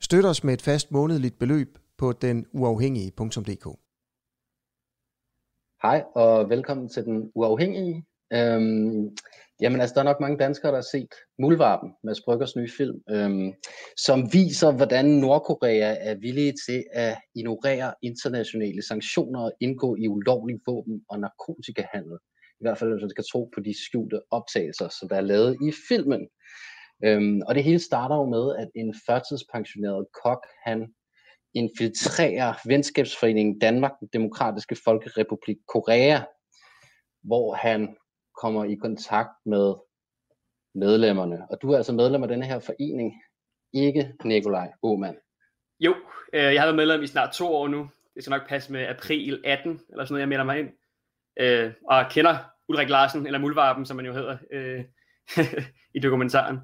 Støt os med et fast månedligt beløb på den uafhængige.dk. Hej og velkommen til Den Uafhængige. Øhm, jamen altså, der er nok mange danskere, der har set Muldvarpen, med Bryggers nye film, øhm, som viser, hvordan Nordkorea er villige til at ignorere internationale sanktioner og indgå i ulovlig våben- og narkotikahandel. I hvert fald, hvis man skal tro på de skjulte optagelser, som der er lavet i filmen. Øhm, og det hele starter jo med, at en førtidspensioneret kok, han infiltrerer venskabsforeningen Danmark, den demokratiske folkerepublik Korea, hvor han kommer i kontakt med medlemmerne. Og du er altså medlem af denne her forening, ikke Nikolaj Åmand. Jo, øh, jeg har været medlem i snart to år nu. Det skal nok passe med april 18, eller sådan noget, jeg melder mig ind. Øh, og kender Ulrik Larsen, eller Mulvarpen, som man jo hedder øh, i dokumentaren.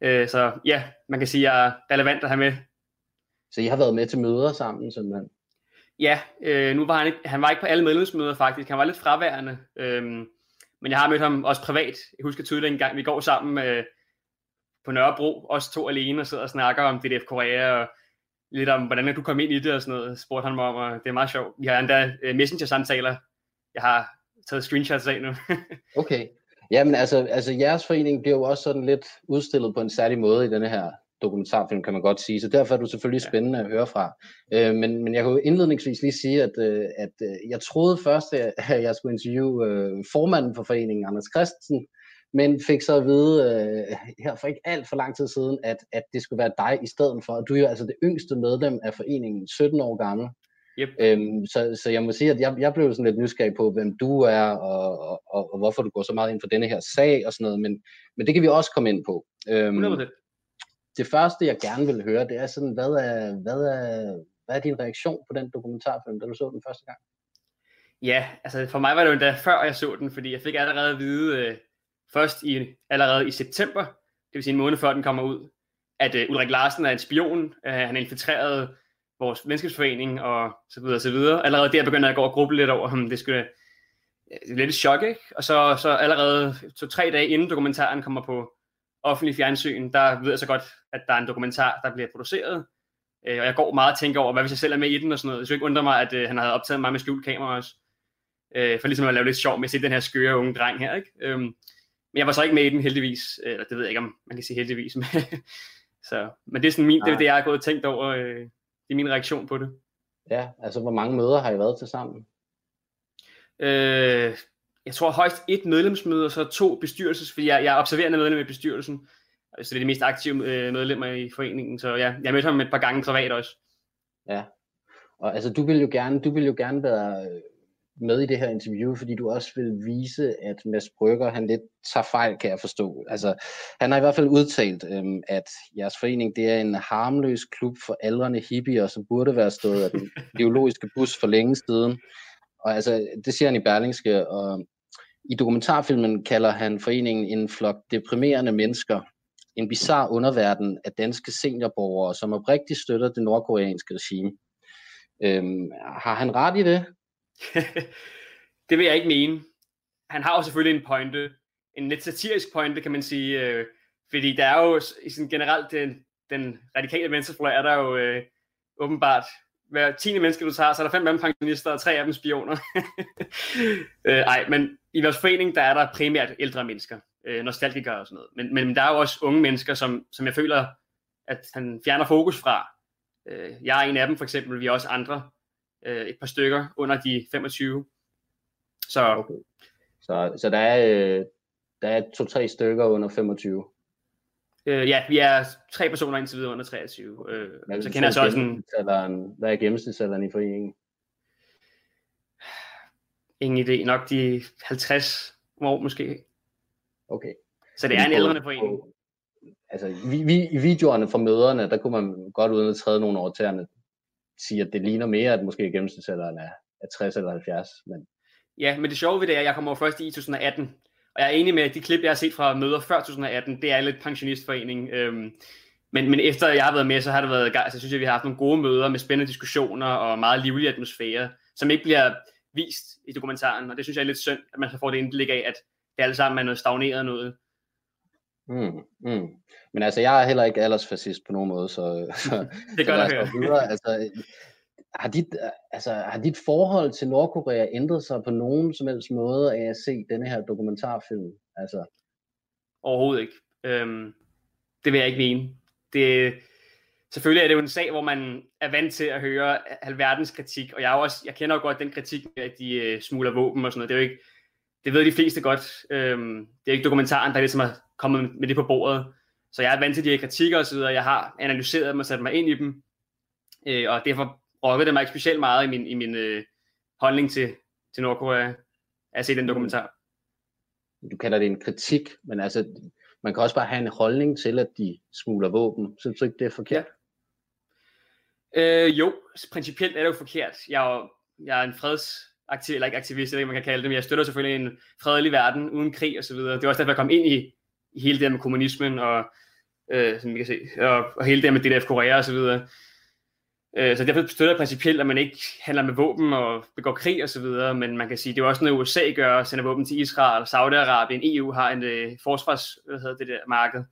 Øh, så ja, man kan sige, at jeg er relevant at have med. Så I har været med til møder sammen, simpelthen? Ja, øh, nu var han ikke, han var ikke på alle medlemsmøder faktisk, han var lidt fraværende. Øh, men jeg har mødt ham også privat. Jeg husker tydeligt en gang, vi går sammen øh, på Nørrebro, os to alene, og sidder og snakker om DDF Korea, og lidt om, hvordan du kom ind i det og sådan noget, spurgte han mig om, og det er meget sjovt. Vi har endda øh, messenger-samtaler, jeg har taget screenshots af nu. okay. Jamen altså, altså jeres forening bliver jo også sådan lidt udstillet på en særlig måde i denne her dokumentarfilm, kan man godt sige. Så derfor er du selvfølgelig spændende at høre fra. Øh, men, men jeg kan jo indledningsvis lige sige, at, øh, at øh, jeg troede først, at jeg skulle interviewe øh, formanden for foreningen, Anders Christensen, men fik så at vide øh, her for ikke alt for lang tid siden, at, at det skulle være dig i stedet for. Du er jo altså det yngste medlem af foreningen, 17 år gammel. Yep. Øhm, så, så jeg må sige, at jeg, jeg blev sådan lidt nysgerrig på, hvem du er, og, og, og, og hvorfor du går så meget ind for denne her sag og sådan noget, men, men det kan vi også komme ind på. Øhm, det første, jeg gerne vil høre, det er sådan, hvad er, hvad er, hvad er din reaktion på den dokumentarfilm, da du så den første gang? Ja, altså for mig var det jo endda før jeg så den, fordi jeg fik allerede at vide, øh, først i, allerede i september, det vil sige en måned før den kommer ud, at øh, Ulrik Larsen er en spion, øh, han infiltrerede vores venskabsforening og så videre og så videre. Allerede der begynder jeg at gå og gruble lidt over, om det skulle det er lidt et chok, ikke? Og så, så allerede to-tre dage inden dokumentaren kommer på offentlig fjernsyn, der ved jeg så godt, at der er en dokumentar, der bliver produceret. Øh, og jeg går meget og tænker over, hvad hvis jeg selv er med i den og sådan noget. Det skulle ikke undre mig, at øh, han havde optaget mig med skjult kamera også. Øh, for ligesom at lave lidt sjov med at se den her skøre unge dreng her, ikke? Øhm, men jeg var så ikke med i den heldigvis. Eller det ved jeg ikke, om man kan sige heldigvis. så, men det er sådan min, det det, jeg har gået og tænkt over. Øh, det er min reaktion på det. Ja, altså hvor mange møder har I været til sammen? Øh, jeg tror højst et medlemsmøde, og så to bestyrelses, fordi jeg, jeg er observerende medlem i bestyrelsen, så det er de mest aktive øh, medlemmer i foreningen, så ja, jeg mødte ham et par gange privat også. Ja, og altså du vil jo gerne, du vil jo gerne være øh, med i det her interview, fordi du også vil vise, at Mads Brygger, han lidt tager fejl, kan jeg forstå. Altså, han har i hvert fald udtalt, øhm, at jeres forening, det er en harmløs klub for aldrende hippier, som burde være stået af den biologiske bus for længe siden. Og altså, det siger han i Berlingske, og i dokumentarfilmen kalder han foreningen en flok deprimerende mennesker, en bizarre underverden af danske seniorborgere, som oprigtigt støtter det nordkoreanske regime. Øhm, har han ret i det? det vil jeg ikke mene. Han har jo selvfølgelig en pointe, en lidt satirisk pointe, kan man sige, øh, fordi der er jo i sådan generelt den, den radikale venstrefløj, er der jo øh, åbenbart hver tiende menneske, du tager, så er der fem af dem pensionister, og tre af dem spioner. øh, ej, men i vores forening, der er der primært ældre mennesker, øh, nostalgikere og sådan noget. Men, men der er jo også unge mennesker, som, som jeg føler, at han fjerner fokus fra. Øh, jeg er en af dem for eksempel, vi er også andre, øh, et par stykker under de 25. Så, okay. så, så der er, øh, der er to-tre stykker under 25? Øh, ja, vi er tre personer indtil videre under 23. Øh, Hvad så kender jeg så også en... Hvad er gennemsnitsalderen i foreningen? Ingen idé. Nok de 50 år måske. Okay. Så det er en ældre forening. Altså, vi, vi, i videoerne fra møderne, der kunne man godt uden at træde nogle over tæerne sige, at det ligner mere, at måske gennemsnitsalderen er, er 60 eller 70. Men... Ja, men det sjove ved det er, at jeg kommer først i 2018, og jeg er enig med, at de klip, jeg har set fra møder før 2018, det er lidt pensionistforening. Øhm, men, men efter jeg har været med, så har det været, jeg synes at vi har haft nogle gode møder med spændende diskussioner og meget livlig atmosfære, som ikke bliver vist i dokumentaren, og det synes jeg er lidt synd, at man så får det indblik af, at det alle sammen er noget stagneret noget. Mm, mm. Men altså, jeg er heller ikke aldersfascist på nogen måde, så, så det gør så videre. Altså, har dit, altså, har dit forhold til Nordkorea ændret sig på nogen som helst måde af at se denne her dokumentarfilm? Altså... Overhovedet ikke. Øhm, det vil jeg ikke mene. Det, selvfølgelig er det jo en sag, hvor man er vant til at høre alverdens kritik, og jeg, er også, jeg kender jo godt den kritik at de uh, smugler våben og sådan noget. Det er jo ikke, det ved de fleste godt. Øhm, det er ikke dokumentaren, der ligesom har kommet med det på bordet. Så jeg er vant til de her kritikker osv., jeg har analyseret dem og sat mig ind i dem, øh, og derfor rokkede det mig ikke specielt meget i min, i min øh, holdning til, til Nordkorea, at se den dokumentar. Du kalder det en kritik, men altså, man kan også bare have en holdning til, at de smugler våben. Synes du ikke, det er forkert? Ja. Øh, jo, principielt er det jo forkert. Jeg er, jeg er en aktiv, eller ikke aktivist, eller man kan kalde det, men jeg støtter selvfølgelig en fredelig verden uden krig og så videre. Det er også derfor, jeg kom ind i, i hele det med kommunismen og, øh, som vi kan se, og, og hele det med DDF Korea og så videre. Øh, så derfor støtter jeg principielt, at man ikke handler med våben og begår krig og så videre, men man kan sige, det er også noget USA gør, sender våben til Israel, Saudi-Arabien, EU har en øh, forsvars, hvad hedder det der, marked.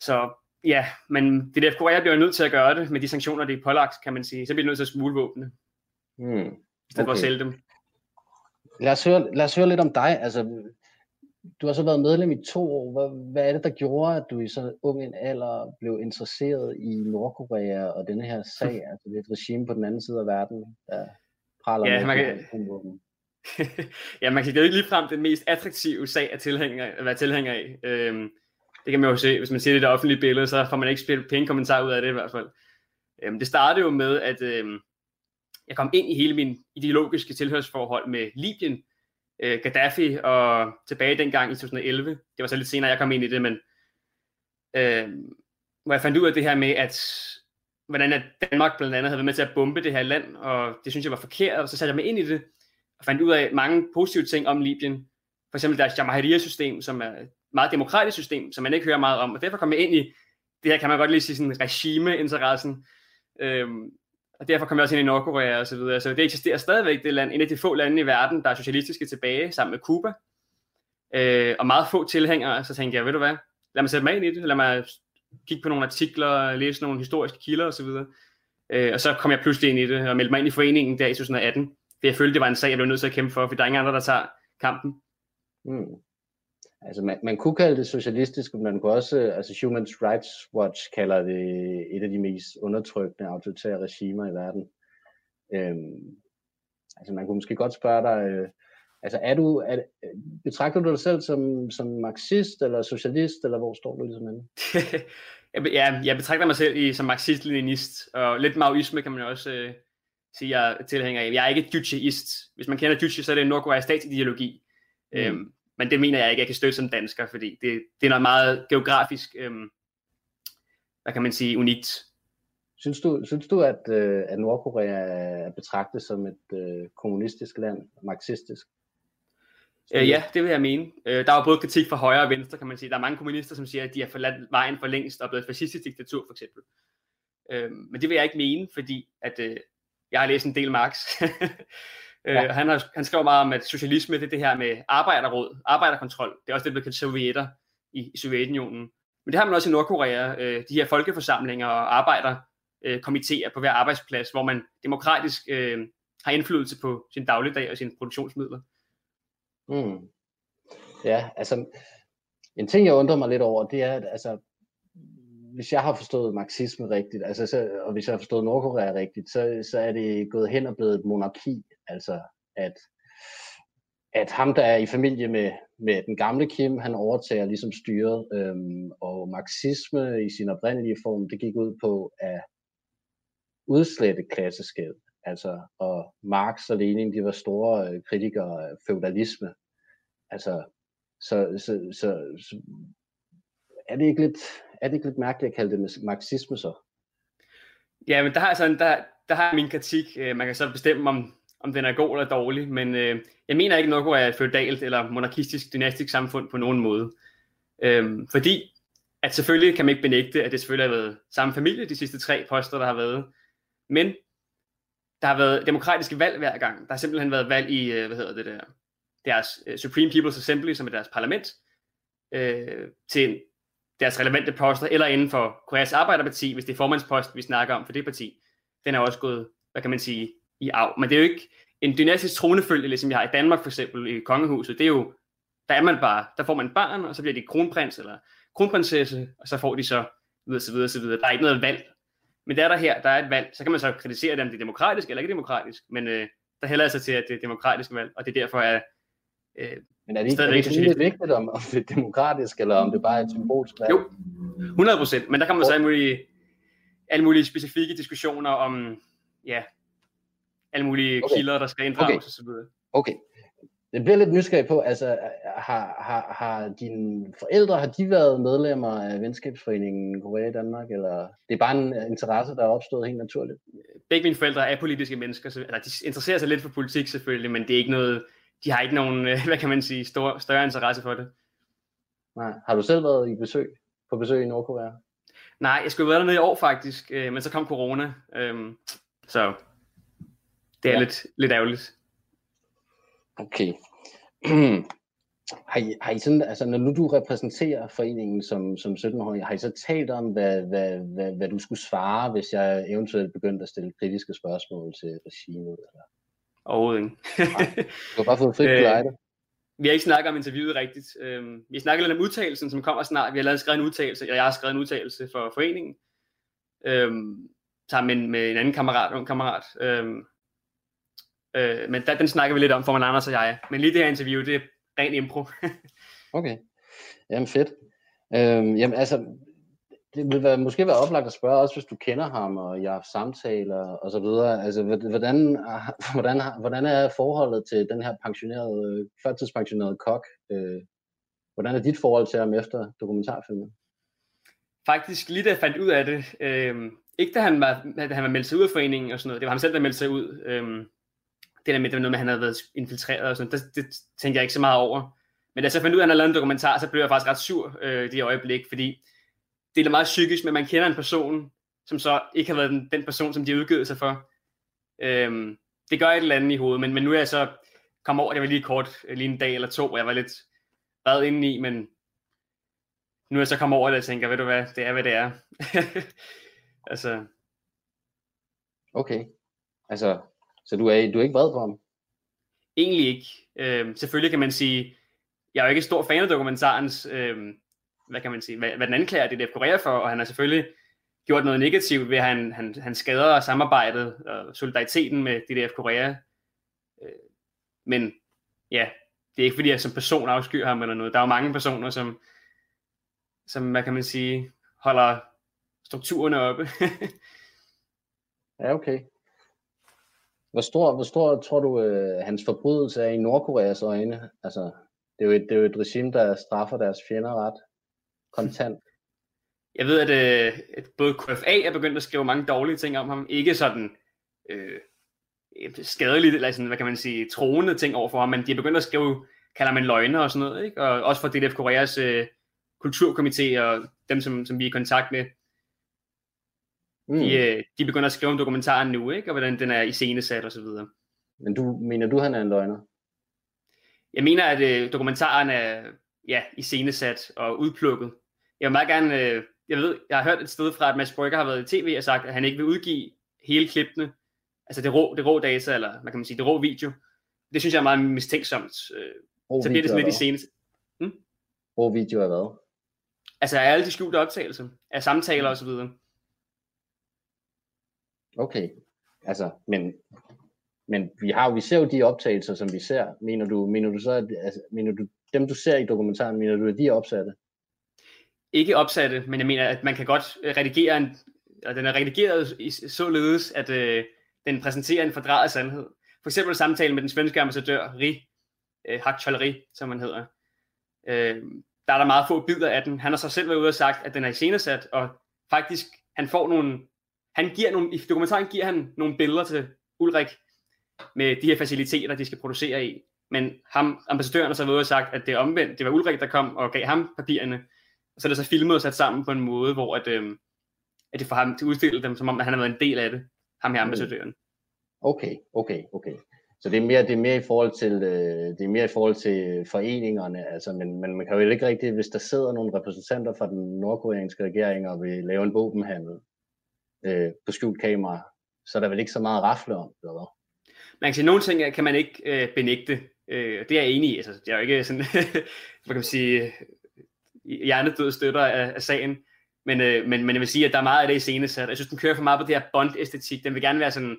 Så ja, men DDF Korea bliver nødt til at gøre det med de sanktioner, det er pålagt, kan man sige. Så bliver de nødt til at smule våbnene, hmm stedet okay. for at sælge dem. Lad os, høre, lad os høre lidt om dig. Altså, du har så været medlem i to år. Hvad, hvad er det, der gjorde, at du i så ung en alder blev interesseret i Nordkorea og denne her sag? Altså det er et regime på den anden side af verden, der praler ja, man kan... ja, man kan sige, det er ikke ligefrem den mest attraktive sag at, tilhænger, at være tilhænger af. Øhm, det kan man jo se, hvis man ser det i det offentlige billede, så får man ikke spillet pæne kommentarer ud af det i hvert fald. Øhm, det startede jo med, at øhm, jeg kom ind i hele min ideologiske tilhørsforhold med Libyen, øh, Gaddafi og tilbage dengang i 2011. Det var så lidt senere, jeg kom ind i det, men øh, hvor jeg fandt ud af det her med, at hvordan at Danmark blandt andet havde været med til at bombe det her land, og det synes jeg var forkert, og så satte jeg mig ind i det, og fandt ud af mange positive ting om Libyen. For eksempel deres Jamahiriya-system, som er et meget demokratisk system, som man ikke hører meget om, og derfor kom jeg ind i det her, kan man godt lige sige, sådan regime-interessen. Øhm, og derfor kom jeg også ind i Nordkorea og så videre. Så det eksisterer stadigvæk, det land, en af de få lande i verden, der er socialistiske tilbage, sammen med Cuba. Øh, og meget få tilhængere, så tænkte jeg, ved du hvad, lad mig sætte mig ind i det, lad mig kigge på nogle artikler, læse nogle historiske kilder osv. Og, øh, og så kom jeg pludselig ind i det, og meldte mig ind i foreningen der i 2018, for jeg følte, det var en sag, jeg blev nødt til at kæmpe for, for der er ingen andre, der tager kampen. Mm. Altså man, man kunne kalde det socialistisk, men man kunne også, altså Human Rights Watch kalder det et af de mest undertrykkende autoritære regimer i verden. Øhm, altså man kunne måske godt spørge dig, øh, altså er du, er, betragter du dig selv som, som marxist eller socialist, eller hvor står du ligesom henne? ja, jeg betragter mig selv i, som marxist-leninist, og lidt maoisme kan man også øh, sige, jeg er tilhænger af. Jeg er ikke jucheist. Hvis man kender juche, så er det en Nordkoreas statsideologi. Mm. Øhm, men det mener jeg ikke, jeg kan støtte som dansker, fordi det, det er noget meget geografisk, øhm, hvad kan man sige, unikt. Synes du, synes du at, øh, at Nordkorea er betragtet som et øh, kommunistisk land, marxistisk? Øh, ja, det vil jeg mene. Øh, der er jo både kritik fra højre og venstre, kan man sige. Der er mange kommunister, som siger, at de har forladt vejen for længst og blevet fascistisk diktatur, for eksempel. Øh, men det vil jeg ikke mene, fordi at, øh, jeg har læst en del Marx. Øh, ja. han, har, han skrev meget om, at socialisme det er det her med arbejderråd, arbejderkontrol. Det er også det, der blev kaldt sovjeter i, i Sovjetunionen. Men det har man også i Nordkorea, øh, de her folkeforsamlinger og arbejderkomitéer på hver arbejdsplads, hvor man demokratisk øh, har indflydelse på sin dagligdag og sine produktionsmidler. Mm. Ja, altså en ting, jeg undrer mig lidt over, det er, at altså, hvis jeg har forstået marxisme rigtigt, altså så, og hvis jeg har forstået Nordkorea rigtigt, så, så er det gået hen og blevet et monarki. Altså at, at ham, der er i familie med, med den gamle Kim, han overtager ligesom styret. Øhm, og marxisme i sin oprindelige form, det gik ud på at udslette klasseskæld. Altså, og Marx og Lenin, de var store øh, kritikere af feudalisme. Altså, så, så, så, så er det ikke lidt, er det ikke lidt mærkeligt at kalde det marxisme så? Ja, men der, har, sådan, der, der har min kritik. Øh, man kan så bestemme, om, om den er god eller dårlig, men øh, jeg mener ikke, Nordkorea er et feudalt eller monarkistisk, dynastisk samfund på nogen måde. Øh, fordi, at selvfølgelig kan man ikke benægte, at det selvfølgelig har været samme familie, de sidste tre poster, der har været. Men der har været demokratiske valg hver gang. Der har simpelthen været valg i, øh, hvad hedder det der, deres øh, Supreme People's Assembly, som er deres parlament, øh, til deres relevante poster, eller inden for Koreas Arbejderparti, hvis det er formandspost, vi snakker om for det parti. Den er også gået, hvad kan man sige, i arv. Men det er jo ikke en dynastisk tronefølge, ligesom vi har i Danmark for eksempel i kongehuset. Det er jo, der er man bare, der får man et barn, og så bliver de kronprins eller kronprinsesse, og så får de så videre, så videre, så videre. Der er ikke noget valg. Men der er der her, der er et valg, så kan man så kritisere dem, det er demokratisk eller ikke demokratisk, men øh, der hælder altså til, at det er demokratisk valg, og det er derfor, at øh, men er det ikke, er det ikke lidt vigtigt, om, om det er demokratisk, eller om det bare er et symbolsk valg? Jo, 100 procent, men der kan man så alle mulige, alle mulige specifikke diskussioner om, ja, alle mulige okay. kilder, der skal inddrages okay. osv. Okay. Det bliver lidt nysgerrig på, altså har, har, har dine forældre, har de været medlemmer af venskabsforeningen Korea i Danmark, eller det er bare en interesse, der er opstået helt naturligt? Begge mine forældre er politiske mennesker, så, eller de interesserer sig lidt for politik selvfølgelig, men det er ikke noget, de har ikke nogen, hvad kan man sige, stor, større interesse for det. Nej. Har du selv været i besøg, på besøg i Nordkorea? Nej, jeg skulle været dernede i år faktisk, øh, men så kom corona, øh, så det er ja. lidt, lidt ærgerligt. Okay. har, I, har I sådan, altså når nu du repræsenterer foreningen som, som 17-årig, har I så talt om, hvad, hvad, hvad, hvad du skulle svare, hvis jeg eventuelt begyndte at stille kritiske spørgsmål til regimet? Eller? Overhovedet ikke. du har bare fået frit øh, Vi har ikke snakket om interviewet rigtigt. Øhm, vi snakker lidt om udtalelsen, som kommer snart. Vi har lavet skrevet en udtalelse, og jeg har skrevet en udtalelse for foreningen. Øhm, sammen med, med en anden kammerat, en kammerat. Øhm, Øh, men der, den snakker vi lidt om, for man Anders og jeg. Men lige det her interview, det er ren impro. okay. Jamen fedt. Øhm, jamen altså, det vil være, måske være oplagt at spørge også, hvis du kender ham, og jeg har samtaler og så videre. Altså, hvordan, hvordan, hvordan er forholdet til den her pensionerede, førtidspensionerede kok? Øh, hvordan er dit forhold til ham efter dokumentarfilmen? Faktisk lige da jeg fandt ud af det, øh, ikke da han var, da han var meldt sig ud af foreningen og sådan noget, det var ham selv, der meldte sig ud. Øh, det der med, det var noget med, at han havde været infiltreret og sådan, det, det tænkte jeg ikke så meget over. Men da jeg så fandt ud af, at han havde lavet en dokumentar, så blev jeg faktisk ret sur øh, det øjeblik, fordi det er meget psykisk, men man kender en person, som så ikke har været den, den person, som de har udgivet sig for. Øhm, det gør et eller andet i hovedet, men, men nu er jeg så kommet over, det var lige kort, øh, lige en dag eller to, og jeg var lidt red indeni, men nu er jeg så kommet over det, og tænker, ved du hvad, det er, hvad det er. altså. Okay. Altså, så du er, du er ikke vred på ham? Egentlig ikke. Øh, selvfølgelig kan man sige, jeg er jo ikke stor fan af dokumentarens, øh, hvad kan man sige, hvad, hvad den anklager DDF Korea for, og han har selvfølgelig gjort noget negativt ved, at han, han, han skader samarbejdet og solidariteten med DDF Korea. Øh, men ja, det er ikke fordi, jeg som person afskyr ham eller noget. Der er jo mange personer, som, som hvad kan man sige, holder strukturerne oppe. ja, okay. Hvor stor, hvor stor tror du, øh, hans forbrydelse er i Nordkoreas øjne? Altså, det er, jo et, det er jo et regime, der straffer deres fjender ret kontant. Jeg ved, at, øh, at både KFA er begyndt at skrive mange dårlige ting om ham. Ikke sådan øh, skadeligt, eller sådan, hvad kan man sige, troende ting over for ham, men de er begyndt at skrive, kalder man løgne og sådan noget, ikke? Og også for DDF Koreas øh, kulturkomité og dem, som, som vi er i kontakt med, Mm. De, øh, de begynder at skrive om dokumentaren nu, ikke? og hvordan den er iscenesat og så videre. Men du mener du, han er en løgner? Jeg mener, at øh, dokumentaren er ja, iscenesat og udplukket. Jeg vil meget gerne, øh, jeg ved, jeg har hørt et sted fra, at Mads Brygger har været i tv og sagt, at han ikke vil udgive hele klippene, altså det rå, det rå data, eller hvad kan man sige, det rå video. Det synes jeg er meget mistænksomt. Øh, rå så bliver det sådan lidt iscenesat. Hmm? Rå video er hvad? Altså alle de skjulte optagelser af samtaler videre. Okay, altså, men, men vi har vi ser jo de optagelser, som vi ser. Mener du, mener du så, at, altså, mener du, dem du ser i dokumentaren, mener du, at de er opsatte? Ikke opsatte, men jeg mener, at man kan godt øh, redigere en, og den er redigeret i, således, at øh, den præsenterer en fordrejet sandhed. For eksempel samtalen med den svenske ambassadør, Ri, øh, Hakchalri, som han hedder. Øh, der er der meget få bidder af den. Han har så selv været ude og sagt, at den er iscenesat, og faktisk, han får nogle han giver nogle, i dokumentaren giver han nogle billeder til Ulrik med de her faciliteter, de skal producere i. Men ham, ambassadøren har så været sagt, at det er omvendt. Det var Ulrik, der kom og gav ham papirerne. Så er det så filmet og sat sammen på en måde, hvor at, øh, at det får ham til at udstille dem, som om at han har været en del af det. Ham her mm. ambassadøren. Okay, okay, okay. Så det er mere, det er mere i forhold til, øh, det er mere i forhold til foreningerne, altså, men, men man kan jo ikke rigtig, hvis der sidder nogle repræsentanter fra den nordkoreanske regering og vil lave en våbenhandel øh, på skjult kamera, så er der vel ikke så meget rafle om, eller hvad? Man kan sige, nogle ting kan man ikke øh, benægte, øh, det er jeg enig i, altså, det er jo ikke sådan, hvad kan man sige, hjernedød støtter af, af sagen, men, øh, men, men jeg vil sige, at der er meget af det i scenesat. Jeg synes, den kører for meget på det her Bond-æstetik. Den vil gerne være sådan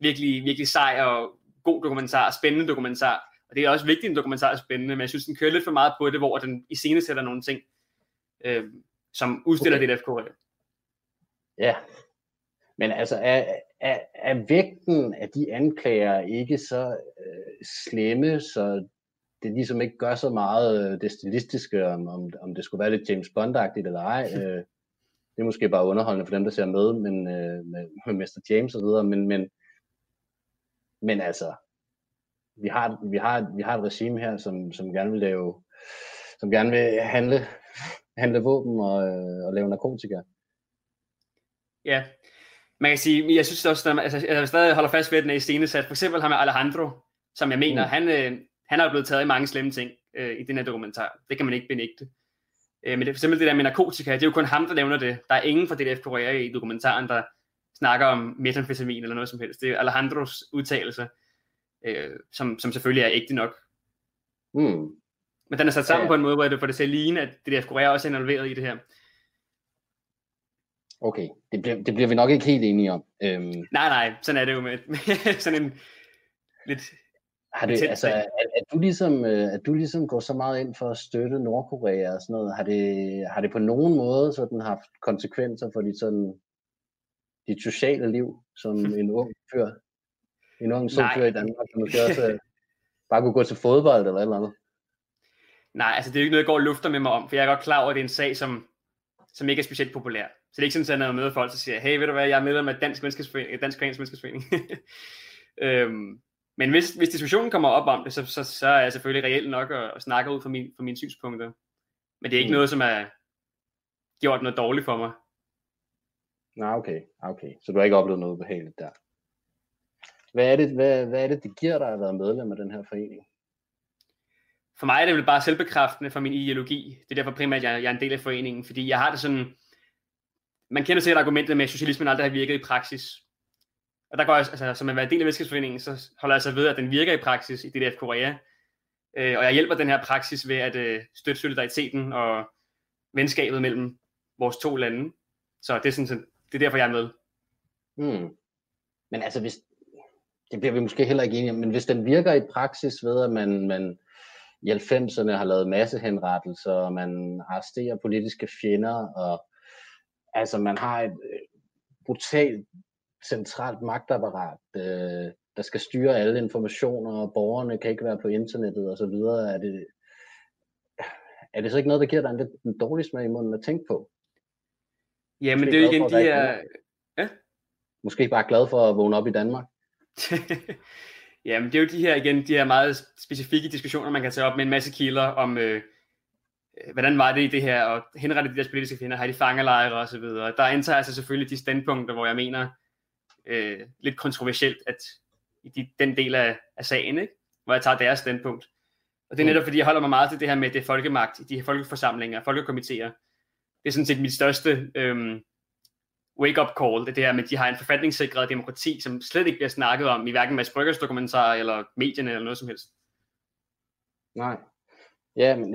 virkelig, virkelig sej og god dokumentar, spændende dokumentar. Og det er også vigtigt, at en dokumentar er spændende, men jeg synes, den kører lidt for meget på det, hvor den i scene sætter nogle ting, øh, som udstiller okay. det FK. Ja, men altså er, er, er vægten af de anklager ikke så øh, slemme, så det ligesom ikke gør så meget øh, det stilistiske, om, om, om det skulle være lidt James Bond-agtigt eller ej. Øh, det er måske bare underholdende for dem, der ser med, men, øh, med, med Mr. James og så videre, men, men men altså, vi har, vi har, vi har et regime her, som, som gerne vil lave, som gerne vil handle, handle våben og, og lave narkotika. Ja, man kan sige, jeg synes også, at altså, jeg stadig holder fast ved, at den er i scenesat. For eksempel ham med Alejandro, som jeg mener, mm. han, øh, han er blevet taget i mange slemme ting øh, i den her dokumentar. Det kan man ikke benægte. Øh, men det, for eksempel det der med narkotika, det er jo kun ham, der nævner det. Der er ingen fra DDF Korea i dokumentaren, der, snakker om metamfetamin eller noget som helst. Det er Alejandros udtalelse, øh, som, som selvfølgelig er ægte nok. Mm. Men den er sat sammen ja. på en måde, hvor det får det at ligne, at det der Korea også er involveret i det her. Okay, det bliver, det bliver vi nok ikke helt enige om. Øhm. Nej, nej, sådan er det jo med, med sådan en lidt har det, altså, er, er, du ligesom, øh, er du ligesom går så meget ind for at støtte Nordkorea og sådan noget? Har det, har det på nogen måde sådan haft konsekvenser for dit sådan dit sociale liv som en ung fyr? En ung som fyr i Danmark, som måske også øh, bare kunne gå til fodbold eller eller andet? Nej, altså det er jo ikke noget, jeg går og lufter med mig om, for jeg er godt klar over, at det er en sag, som, som ikke er specielt populær. Så det er ikke sådan, at jeg møder folk, der siger, hey, ved du hvad, jeg er medlem af Dansk Menneskesforening, Dansk Menneskesforening. øhm, men hvis, hvis diskussionen kommer op om det, så, så, så er jeg selvfølgelig reelt nok at, at snakke ud fra, min, fra mine synspunkter. Men det er ikke mm. noget, som er gjort noget dårligt for mig. Nej, okay. okay. Så du har ikke oplevet noget behageligt der. Hvad er, det, hvad, hvad er det, det giver dig at være medlem af den her forening? For mig er det vel bare selvbekræftende for min ideologi. Det er derfor primært, at jeg, jeg er en del af foreningen, fordi jeg har det sådan... Man kender sikkert argumentet med, at socialismen aldrig har virket i praksis. Og der går jeg, altså, som at være en del af Menneskeforeningen, så holder jeg så ved, at den virker i praksis i DDF Korea. Øh, og jeg hjælper den her praksis ved at øh, støtte solidariteten og venskabet mellem vores to lande. Så det er sådan det er derfor, jeg er med. Hmm. Men altså, hvis, det bliver vi måske heller ikke enige om, men hvis den virker i praksis ved, at man, man i 90'erne har lavet massehenrettelser, og man arresterer politiske fjender, og altså man har et øh, brutalt centralt magtapparat, øh, der skal styre alle informationer, og borgerne kan ikke være på internettet og så videre, er det, er det så ikke noget, der giver dig en lidt en dårlig smag i munden at tænke på? Jamen, det er jo igen de her... Ja? Måske bare glad for at vågne op i Danmark. Jamen, det er jo de her igen, de her meget specifikke diskussioner, man kan tage op med en masse kilder om, øh, hvordan var det i det her, og henrette de der politiske fjender, har de fangelejre og så videre. Der indtager jeg så selvfølgelig de standpunkter, hvor jeg mener, øh, lidt kontroversielt, at i de, den del af, af sagen, ikke? hvor jeg tager deres standpunkt. Og det er netop, fordi jeg holder mig meget til det her med det folkemagt, de her folkeforsamlinger, folkekomiteer, det er sådan set mit største øhm, wake-up call, det, er det her med, at de har en forfatningssikret demokrati, som slet ikke bliver snakket om i hverken Mads Bryggers dokumentarer eller medierne eller noget som helst. Nej. Ja, men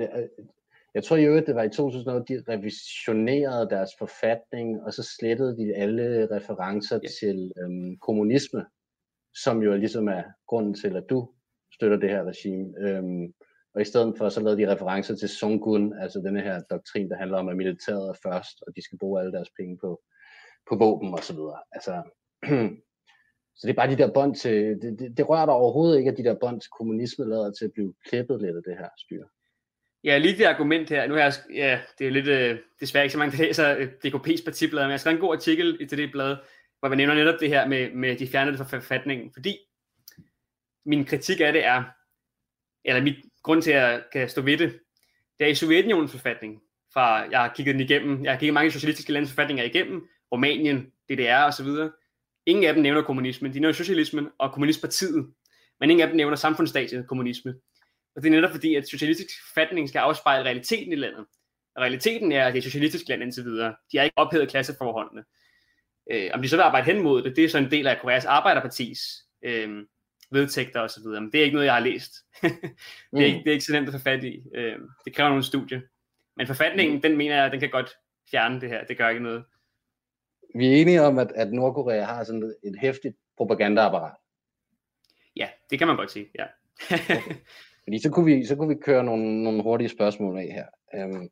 jeg, tror jo, at det var i 2008, de revisionerede deres forfatning, og så slettede de alle referencer ja. til øhm, kommunisme, som jo ligesom er grunden til, at du støtter det her regime. Øhm, og i stedet for, så lavede de referencer til Songun, altså denne her doktrin, der handler om, at militæret er først, og de skal bruge alle deres penge på, på våben og så videre. Altså, så det er bare de der bånd til, det, det, det rører der overhovedet ikke, at de der bånd til kommunisme lader til at blive klippet lidt af det her styre. Ja, lige det argument her, nu har jeg, ja, det er lidt, øh, desværre ikke så mange, der læser øh, DKP's partiblad, men jeg skrev en god artikel i til det blad, hvor man nævner netop det her med, med de fjernede fra forfatningen, fordi min kritik af det er, eller mit grund til, at jeg kan stå ved det, det er i Sovjetunionens forfatning, fra jeg har kigget den igennem, jeg har kigget mange socialistiske landes forfatninger igennem, Rumænien, DDR osv. Ingen af dem nævner kommunismen, de nævner socialismen og kommunistpartiet, men ingen af dem nævner samfundsstatet kommunisme. Og det er netop fordi, at socialistisk forfatning skal afspejle realiteten i landet. Og realiteten er, at det er socialistisk land indtil videre. De har ikke ophævet klasseforholdene. Øh, om de så vil arbejde hen mod det, det er så en del af Koreas Arbejderpartis øh, vedtægter osv. Men det er ikke noget, jeg har læst. det, er mm. ikke, det er ikke så nemt at få fat i. Øh, det kræver nogle studier. Men forfatningen, mm. den mener jeg, den kan godt fjerne det her. Det gør ikke noget. Vi er enige om, at, at Nordkorea har sådan et hæftigt propagandaapparat. Ja, det kan man godt sige, ja. okay. Fordi så kunne vi, så kunne vi køre nogle, nogle hurtige spørgsmål af her. Øhm,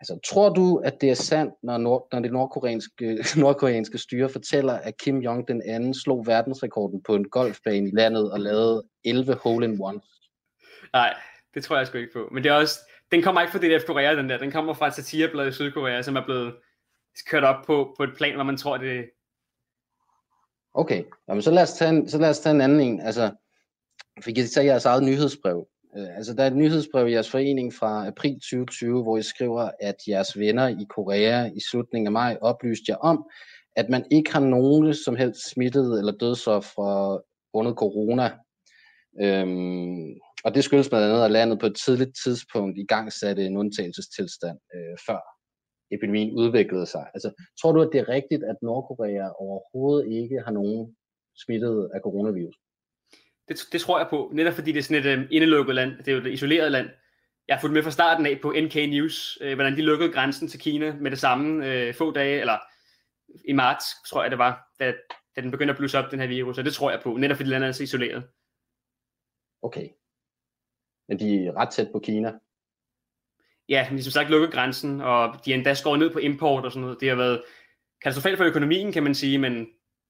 altså, tror du, at det er sandt, når, nord, når det nordkoreanske, nordkoreanske styre fortæller, at Kim Jong den anden slog verdensrekorden på en golfbane i landet og lavede 11 hole-in-ones? Nej, det tror jeg sgu ikke på. Men det er også, den kommer ikke fra DDF Korea, den der. Den kommer fra et satireblad i Sydkorea, som er blevet kørt op på, på et plan, hvor man tror, det Okay, Jamen, så, lad os tage en, så lad os tage en anden en. Altså, fik I tage jeres eget nyhedsbrev? Øh, altså, der er et nyhedsbrev i jeres forening fra april 2020, hvor I skriver, at jeres venner i Korea i slutningen af maj oplyste jer om, at man ikke har nogen som helst smittet eller dødsoffer under corona. Øhm, og det skyldes blandt andet, at landet på et tidligt tidspunkt i gang satte en undtagelsestilstand øh, før epidemien udviklede sig. Altså, tror du, at det er rigtigt, at Nordkorea overhovedet ikke har nogen smittet af coronavirus? Det, det tror jeg på, netop fordi det er sådan et um, indelukket land, det er jo et isoleret land. Jeg har fulgt med fra starten af på NK News, øh, hvordan de lukkede grænsen til Kina med det samme øh, få dage, eller i marts, tror jeg det var, da, da den begyndte at blusse op, den her virus, og det tror jeg på, netop fordi landet er så isoleret. Okay. Men de er ret tæt på Kina. Ja, men som sagt lukket grænsen, og de er endda skåret ned på import og sådan noget. Det har været katastrofalt for økonomien, kan man sige, men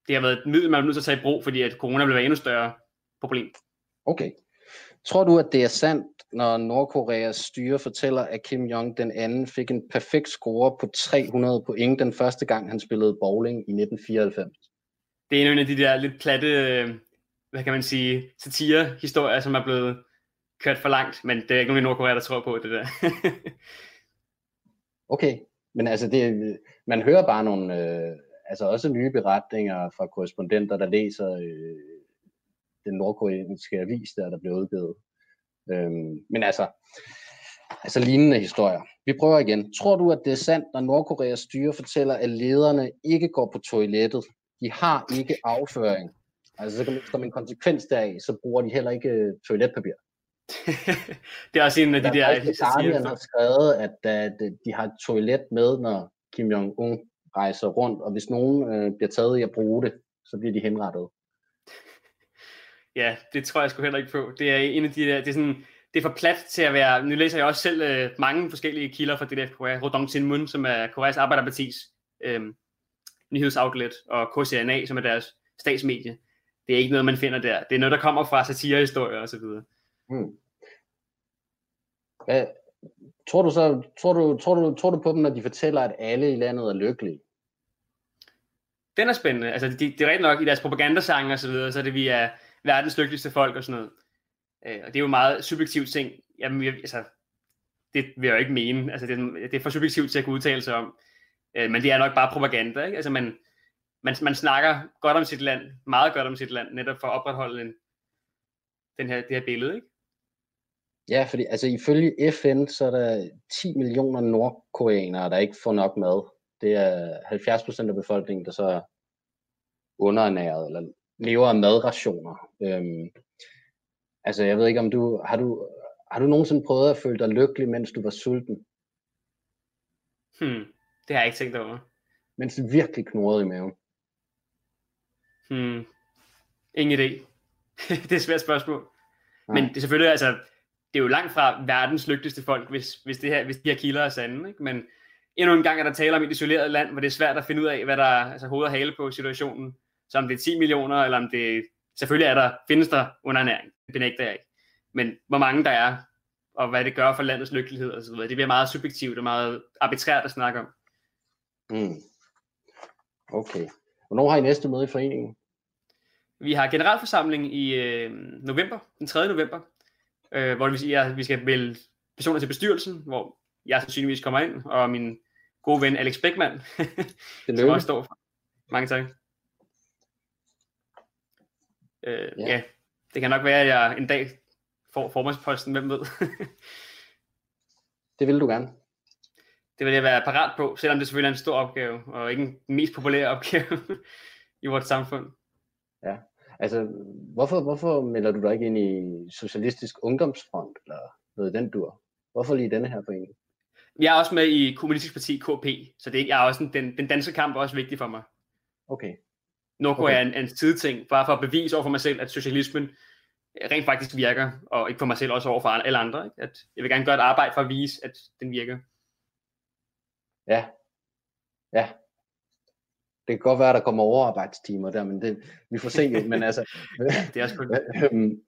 det har været et middel, man er nødt til at tage i brug, fordi at corona være endnu større problem. Okay. Tror du, at det er sandt, når Nordkoreas styre fortæller, at Kim Jong den anden fik en perfekt score på 300 point den første gang, han spillede bowling i 1994? Det er en af de der lidt platte, øh, hvad kan man sige, satire-historier, som er blevet kørt for langt, men det er ikke nogen i Nordkorea, der tror på det der. okay, men altså det, man hører bare nogle, øh, altså også nye beretninger fra korrespondenter, der læser øh, den nordkoreanske avis, der, der blev udgivet. Øhm, men altså, altså lignende historier. Vi prøver igen. Tror du, at det er sandt, når Nordkoreas styre fortæller, at lederne ikke går på toilettet? De har ikke afføring. Altså, som en konsekvens deraf, så bruger de heller ikke øh, toiletpapir. det er også en af de der... Der har skrevet, at, at de har et toilet med, når Kim Jong-un rejser rundt, og hvis nogen øh, bliver taget i at bruge det, så bliver de henrettet. Ja, det tror jeg sgu heller ikke på. Det er en af de der, det er sådan, det er for plat til at være, nu læser jeg også selv øh, mange forskellige kilder fra DDF Korea, Rodong Sinmun, som er Koreas Arbejderpartis øh, nyhedsoutlet, og KCNA, som er deres statsmedie. Det er ikke noget, man finder der. Det er noget, der kommer fra satirehistorier osv. Hmm. Hvad, tror du så, tror du, tror, du, tror du på dem, når de fortæller, at alle i landet er lykkelige? Den er spændende. Altså, det, det er rigtigt nok i deres propagandasange og så videre, så er det, vi er verdens lykkeligste folk og sådan noget. Øh, og det er jo meget subjektivt ting. Jamen, jeg, altså, det vil jeg jo ikke mene. Altså, det, det er for subjektivt til at kunne udtale sig om. Øh, men det er nok bare propaganda, ikke? Altså, man, man, man snakker godt om sit land, meget godt om sit land, netop for at opretholde en, den her, det her billede, ikke? Ja, fordi altså ifølge FN, så er der 10 millioner nordkoreanere, der ikke får nok mad. Det er 70 procent af befolkningen, der så er underernæret, eller lever af madrationer. Øhm, altså, jeg ved ikke, om du har, du... har du nogensinde prøvet at føle dig lykkelig, mens du var sulten? Hmm, det har jeg ikke tænkt over. Mens du virkelig knurrede i maven? Hmm, ingen idé. det er et svært spørgsmål. Nej. Men det er selvfølgelig, altså, det er jo langt fra verdens lykkeligste folk, hvis, hvis, det her, hvis de her kilder er sande. Ikke? Men endnu en gang er der tale om et isoleret land, hvor det er svært at finde ud af, hvad der er altså, hoved og hale på situationen. Så om det er 10 millioner, eller om det selvfølgelig er der, findes der underernæring. Det benægter jeg ikke. Men hvor mange der er, og hvad det gør for landets lykkelighed og så videre, det bliver meget subjektivt og meget arbitrært at snakke om. Mm. Okay. Hvornår har I næste møde i foreningen? Vi har generalforsamling i øh, november, den 3. november, øh, hvor vi, ja, vi skal vælge personer til bestyrelsen, hvor jeg sandsynligvis kommer ind, og min gode ven Alex Beckmann, som også står for. Mange tak. Øh, ja. ja, det kan nok være, at jeg en dag får formandsposten, hvem ved. det vil du gerne. Det vil jeg være parat på, selvom det selvfølgelig er en stor opgave, og ikke den mest populære opgave i vores samfund. Ja, altså hvorfor, hvorfor melder du dig ikke ind i Socialistisk Ungdomsfront, eller noget den dur? Hvorfor lige denne her forening? Jeg er også med i Kommunistisk Parti KP, så det er, jeg er også en, den, den danske kamp er også vigtig for mig. Okay. Norge okay. er en, en sideting, bare for at bevise over for mig selv, at socialismen rent faktisk virker, og ikke for mig selv, også over for alle andre. Ikke? At jeg vil gerne gøre et arbejde for at vise, at den virker. Ja. Ja. Det kan godt være, at der kommer overarbejdstimer der, men det, vi får se jo. Men altså, det er også øhm,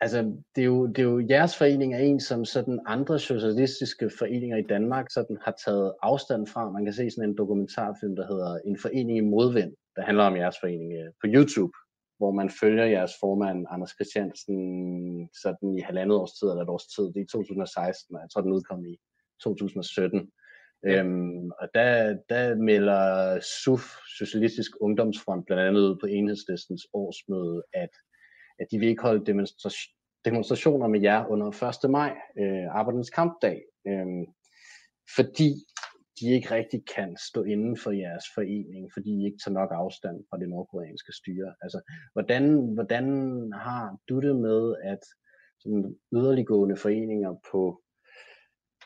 altså, det er, jo, det er jo jeres forening er en, som sådan andre socialistiske foreninger i Danmark sådan har taget afstand fra. Man kan se sådan en dokumentarfilm, der hedder En forening i modvind, der handler om jeres forening øh, på YouTube, hvor man følger jeres formand, Anders Christiansen, sådan i halvandet års tid, eller et års tid. Det er i 2016, og jeg tror, den udkom i 2017. Ja. Øhm, og der, der melder SUF, Socialistisk Ungdomsfront, blandt andet ud på enhedslistens årsmøde, at, at de vil ikke holde demonstration, demonstrationer med jer under 1. maj, øh, arbejdernes kampdag, øh, fordi de ikke rigtig kan stå inden for jeres forening, fordi I ikke tager nok afstand fra det nordkoreanske styre. Altså, hvordan, hvordan har du det med, at sådan yderliggående foreninger på,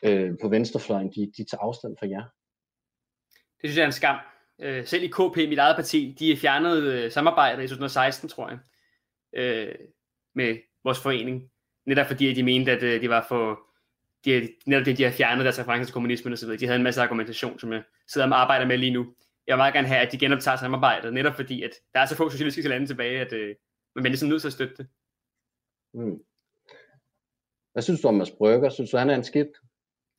øh, på venstrefløjen, de, de tager afstand fra jer? Det synes jeg er en skam. Øh, selv i KP, mit eget parti, de er fjernet øh, samarbejdet i 2016, tror jeg, øh, med vores forening. Netop fordi de mente, at øh, de var for de, netop det, de har fjernet deres reference til kommunismen osv. De havde en masse argumentation, som jeg sidder og arbejder med lige nu. Jeg vil meget gerne have, at de genoptager samarbejdet, netop fordi, at der er så få socialistiske lande tilbage, at øh, man er ligesom nødt til at støtte det. Mm. Hvad synes du om Mads Brygger? Synes du, han er en skidt?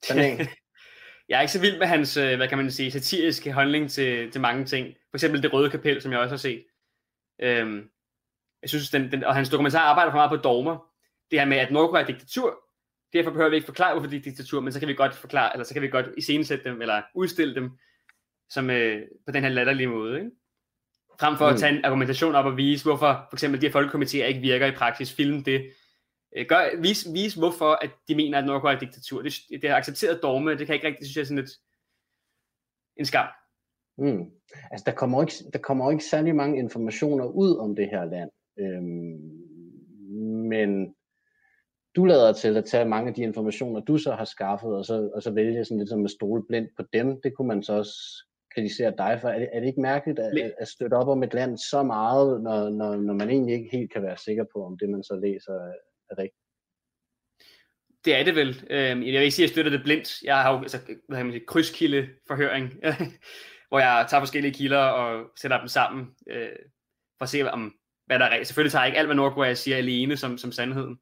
jeg er ikke så vild med hans, øh, hvad kan man sige, satiriske holdning til, til mange ting. For eksempel det røde kapel, som jeg også har set. Øhm, jeg synes, den, den, og hans dokumentar arbejder for meget på dogmer. Det her med, at Nordkorea er diktatur, Derfor behøver vi ikke forklare, hvorfor de er diktatur, men så kan vi godt forklare, eller så kan vi godt iscenesætte dem, eller udstille dem som, øh, på den her latterlige måde. Ikke? Frem for mm. at tage en argumentation op og vise, hvorfor for eksempel de her folkekomiteer ikke virker i praksis, film det. Øh, gør, vis, vis, hvorfor at de mener, at Nordkorea er diktatur. Det, det er accepteret dogme, det kan ikke rigtig, synes jeg, sådan et, en skam. Mm. Altså, der kommer, ikke, der kommer ikke særlig mange informationer ud om det her land. Øhm, men du lader til at tage mange af de informationer, du så har skaffet, og så, og så vælge sådan lidt som at stole blindt på dem. Det kunne man så også kritisere dig for. Er det, er det ikke mærkeligt at, at støtte op om et land så meget, når, når, når man egentlig ikke helt kan være sikker på, om det man så læser er rigtigt? Det er det vel. Øhm, jeg vil ikke sige, at jeg støtter det blindt. Jeg har jo altså, hvad kan man sige, krydskilde forhøring, hvor jeg tager forskellige kilder og sætter dem sammen, øh, for at se, om, hvad der er rigtigt. Selvfølgelig tager jeg ikke alt, hvad Nordkorea siger alene som, som sandheden.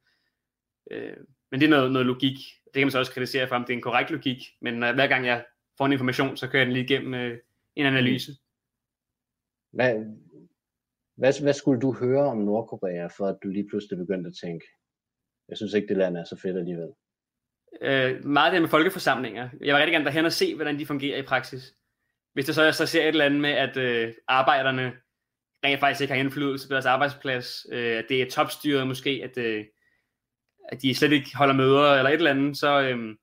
Øh, men det er noget, noget logik. Det kan man så også kritisere for, om det er en korrekt logik. Men uh, hver gang jeg får en information, så kører jeg den lige igennem uh, en analyse. Hvad, hvad, hvad skulle du høre om Nordkorea, for at du lige pludselig begyndte at tænke, jeg synes ikke, det land er så fedt alligevel? Øh, meget det med folkeforsamlinger. Jeg vil rigtig gerne derhen og se, hvordan de fungerer i praksis. Hvis det så, jeg så ser et eller andet med, at øh, arbejderne rent faktisk ikke har indflydelse på deres arbejdsplads, øh, at det er topstyret måske, at øh, at de slet ikke holder møder eller et eller andet, så, øhm,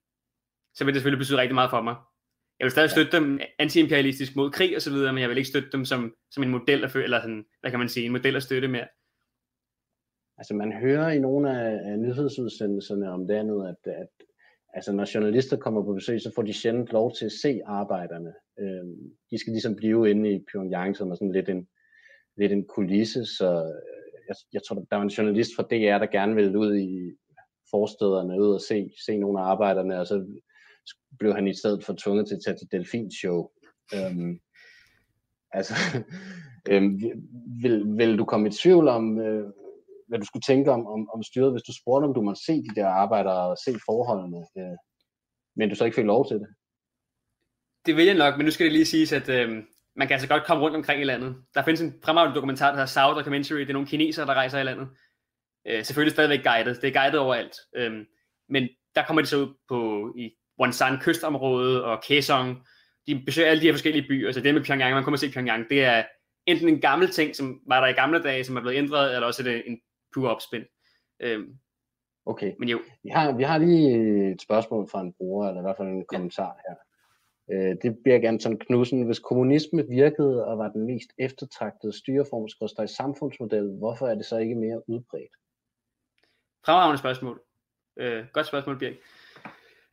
så vil det selvfølgelig betyde rigtig meget for mig. Jeg vil stadig støtte dem antiimperialistisk mod krig og så videre, men jeg vil ikke støtte dem som, som en model at eller sådan, hvad kan man sige, en model at støtte mere. Altså man hører i nogle af, af nyhedsudsendelserne om det andet, at, at altså når journalister kommer på besøg, så får de sjældent lov til at se arbejderne. Øhm, de skal ligesom blive inde i Pyongyang, som er sådan lidt en, lidt en kulisse, så øh, jeg, jeg tror, der var en journalist fra DR, der gerne ville ud i, forstederne ud og se, se nogle af arbejderne, og så blev han i stedet for tvunget til at tage til delfinshow. Øhm, altså, øhm, vil, vil du komme i tvivl om, øh, hvad du skulle tænke om, om, om styret, hvis du spurgte, om du måtte se de der arbejdere og se forholdene, øh, men du så ikke fik lov til det? Det vil jeg nok, men nu skal det lige siges, at øh, man kan altså godt komme rundt omkring i landet. Der findes en fremragende dokumentar, der hedder South Documentary. Det er nogle kinesere, der rejser i landet. Øh, selvfølgelig stadigvæk guided. Det er guided overalt. Øhm, men der kommer de så ud på i Wonsan kystområdet og Kaesong. De besøger alle de her forskellige byer. Altså det med Pyongyang, man kommer se Pyongyang, det er enten en gammel ting, som var der i gamle dage, som er blevet ændret, eller også er det en pure opspind. Øhm, Okay. men jo, Vi har, vi har lige et spørgsmål fra en bruger, eller i hvert fald en kommentar her. Øh, Det bliver Anton Knudsen. Hvis kommunisme virkede og var den mest eftertragtede styreform, i samfundsmodel, hvorfor er det så ikke mere udbredt? Fremragende spørgsmål. Øh, godt spørgsmål, Birk.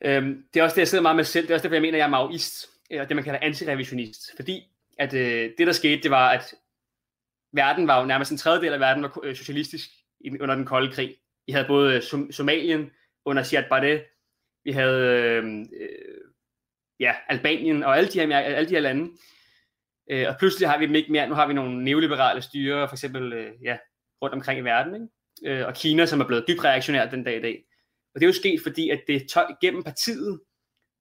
Øh, det er også det, jeg sidder meget med selv. Det er også derfor, jeg mener, at jeg er maoist, øh, eller det, man kalder antirevisionist. Fordi at øh, det, der skete, det var, at verden var jo nærmest en tredjedel af verden var øh, socialistisk under den kolde krig. Vi havde både øh, Som- Somalien under Siad Barre, vi havde øhm, øh, ja, Albanien og alle de her, alle de her lande. Øh, og pludselig har vi dem ikke mere. Nu har vi nogle neoliberale styre, for eksempel øh, ja, rundt omkring i verden. Ikke? Øh, og Kina, som er blevet dybt reaktionært den dag i dag. Og det er jo sket, fordi at det tør, gennem partiet,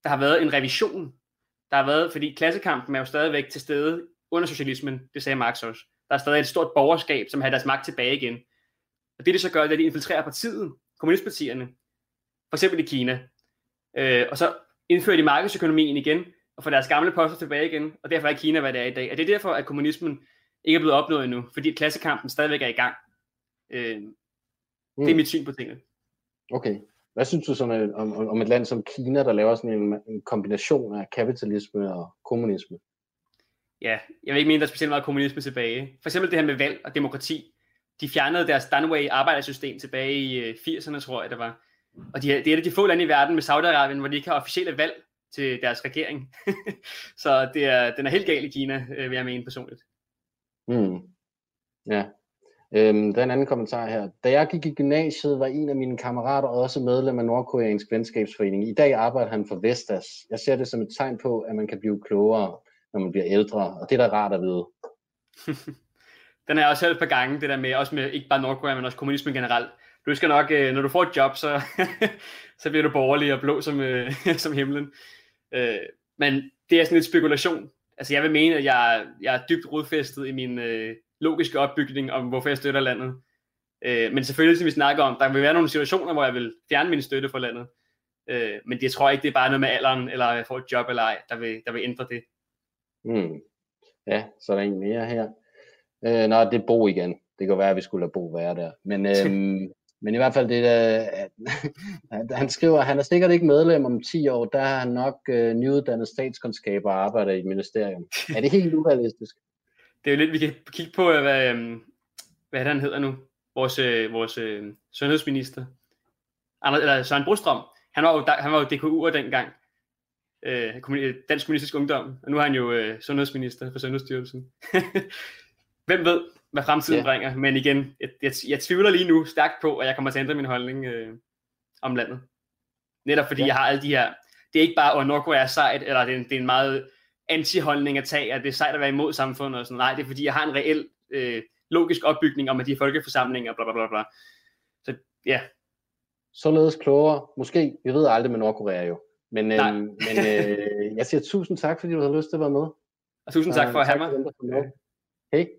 der har været en revision. Der har været, fordi klassekampen er jo stadigvæk til stede under socialismen, det sagde Marx også. Der er stadig et stort borgerskab, som har deres magt tilbage igen. Og det, det så gør, det er, at de infiltrerer partiet, kommunistpartierne, for eksempel i Kina. Øh, og så indfører de markedsøkonomien igen, og får deres gamle poster tilbage igen, og derfor er Kina, hvad det er i dag. Og det er derfor, at kommunismen ikke er blevet opnået endnu, fordi klassekampen stadigvæk er i gang. Øh, det er mit syn på tingene. Okay. Hvad synes du sådan, om, om, om et land som Kina, der laver sådan en, en kombination af kapitalisme og kommunisme? ja, jeg vil ikke mene, der er specielt meget kommunisme tilbage. For eksempel det her med valg og demokrati. De fjernede deres Danway arbejdersystem tilbage i øh, 80'erne, tror jeg det var. Og de, det er et af de få lande i verden med Saudi-Arabien, hvor de ikke har officielle valg til deres regering. så det er, den er helt gal i Kina, øh, vil jeg mene personligt. Hmm. Ja. Øhm, der er en anden kommentar her. Da jeg gik i gymnasiet, var en af mine kammerater også medlem af Nordkoreansk Venskabsforening. I dag arbejder han for Vestas. Jeg ser det som et tegn på, at man kan blive klogere, når man bliver ældre, og det er da rart at vide. Den har jeg også hørt et par gange, det der med, også med ikke bare Nordkorea, men også kommunismen generelt. Du skal nok, øh, når du får et job, så, så bliver du borgerlig og blå som, øh, som himlen. Øh, men det er sådan lidt spekulation. Altså jeg vil mene, at jeg, jeg er dybt rodfæstet i min øh, logiske opbygning om, hvorfor jeg støtter landet. Øh, men selvfølgelig, som vi snakker om, der vil være nogle situationer, hvor jeg vil fjerne min støtte for landet. Øh, men det tror jeg ikke, det er bare noget med alderen, eller jeg får et job eller ej, der vil, der vil ændre det. Hmm. Ja, så er der en mere her. Øh, nå, det er Bo igen. Det kan være, at vi skulle lade Bo være der. Men, øhm, men i hvert fald, det, øh, at, han skriver, at han er sikkert ikke medlem om 10 år, der er han nok øh, nyuddannet statskundskab og arbejder i et ministerium. Er det helt urealistisk? Det er jo lidt, vi kan kigge på, øh, hvad, øhm, hvad han hedder nu? Vores, øh, vores øh, sundhedsminister. Anders, eller Søren Brostrøm. Han var jo, han var jo DKU'er dengang. Øh, Dansk Kommunistisk Ungdom. Og nu er han jo øh, sundhedsminister for Sundhedsstyrelsen. Hvem ved, hvad fremtiden Ja. bringer. Men igen, jeg, jeg, jeg tvivler lige nu stærkt på, at jeg kommer til at ændre min holdning øh, om landet. Netop fordi ja. jeg har alle de her... Det er ikke bare, at Nordkorea er sejt, eller det er en, det er en meget anti-holdning at tage, at det er sejt at være imod samfundet og sådan. Nej, det er fordi, jeg har en reel øh, logisk opbygning om, at de er folkeforsamlinger, bla bla bla bla. Så ja, Således klogere. Måske. Vi ved aldrig med Nordkorea jo. Men, øhm, men øh, jeg siger tusind tak, fordi du har lyst til at være med. og tusind tak for at have mig. Hej.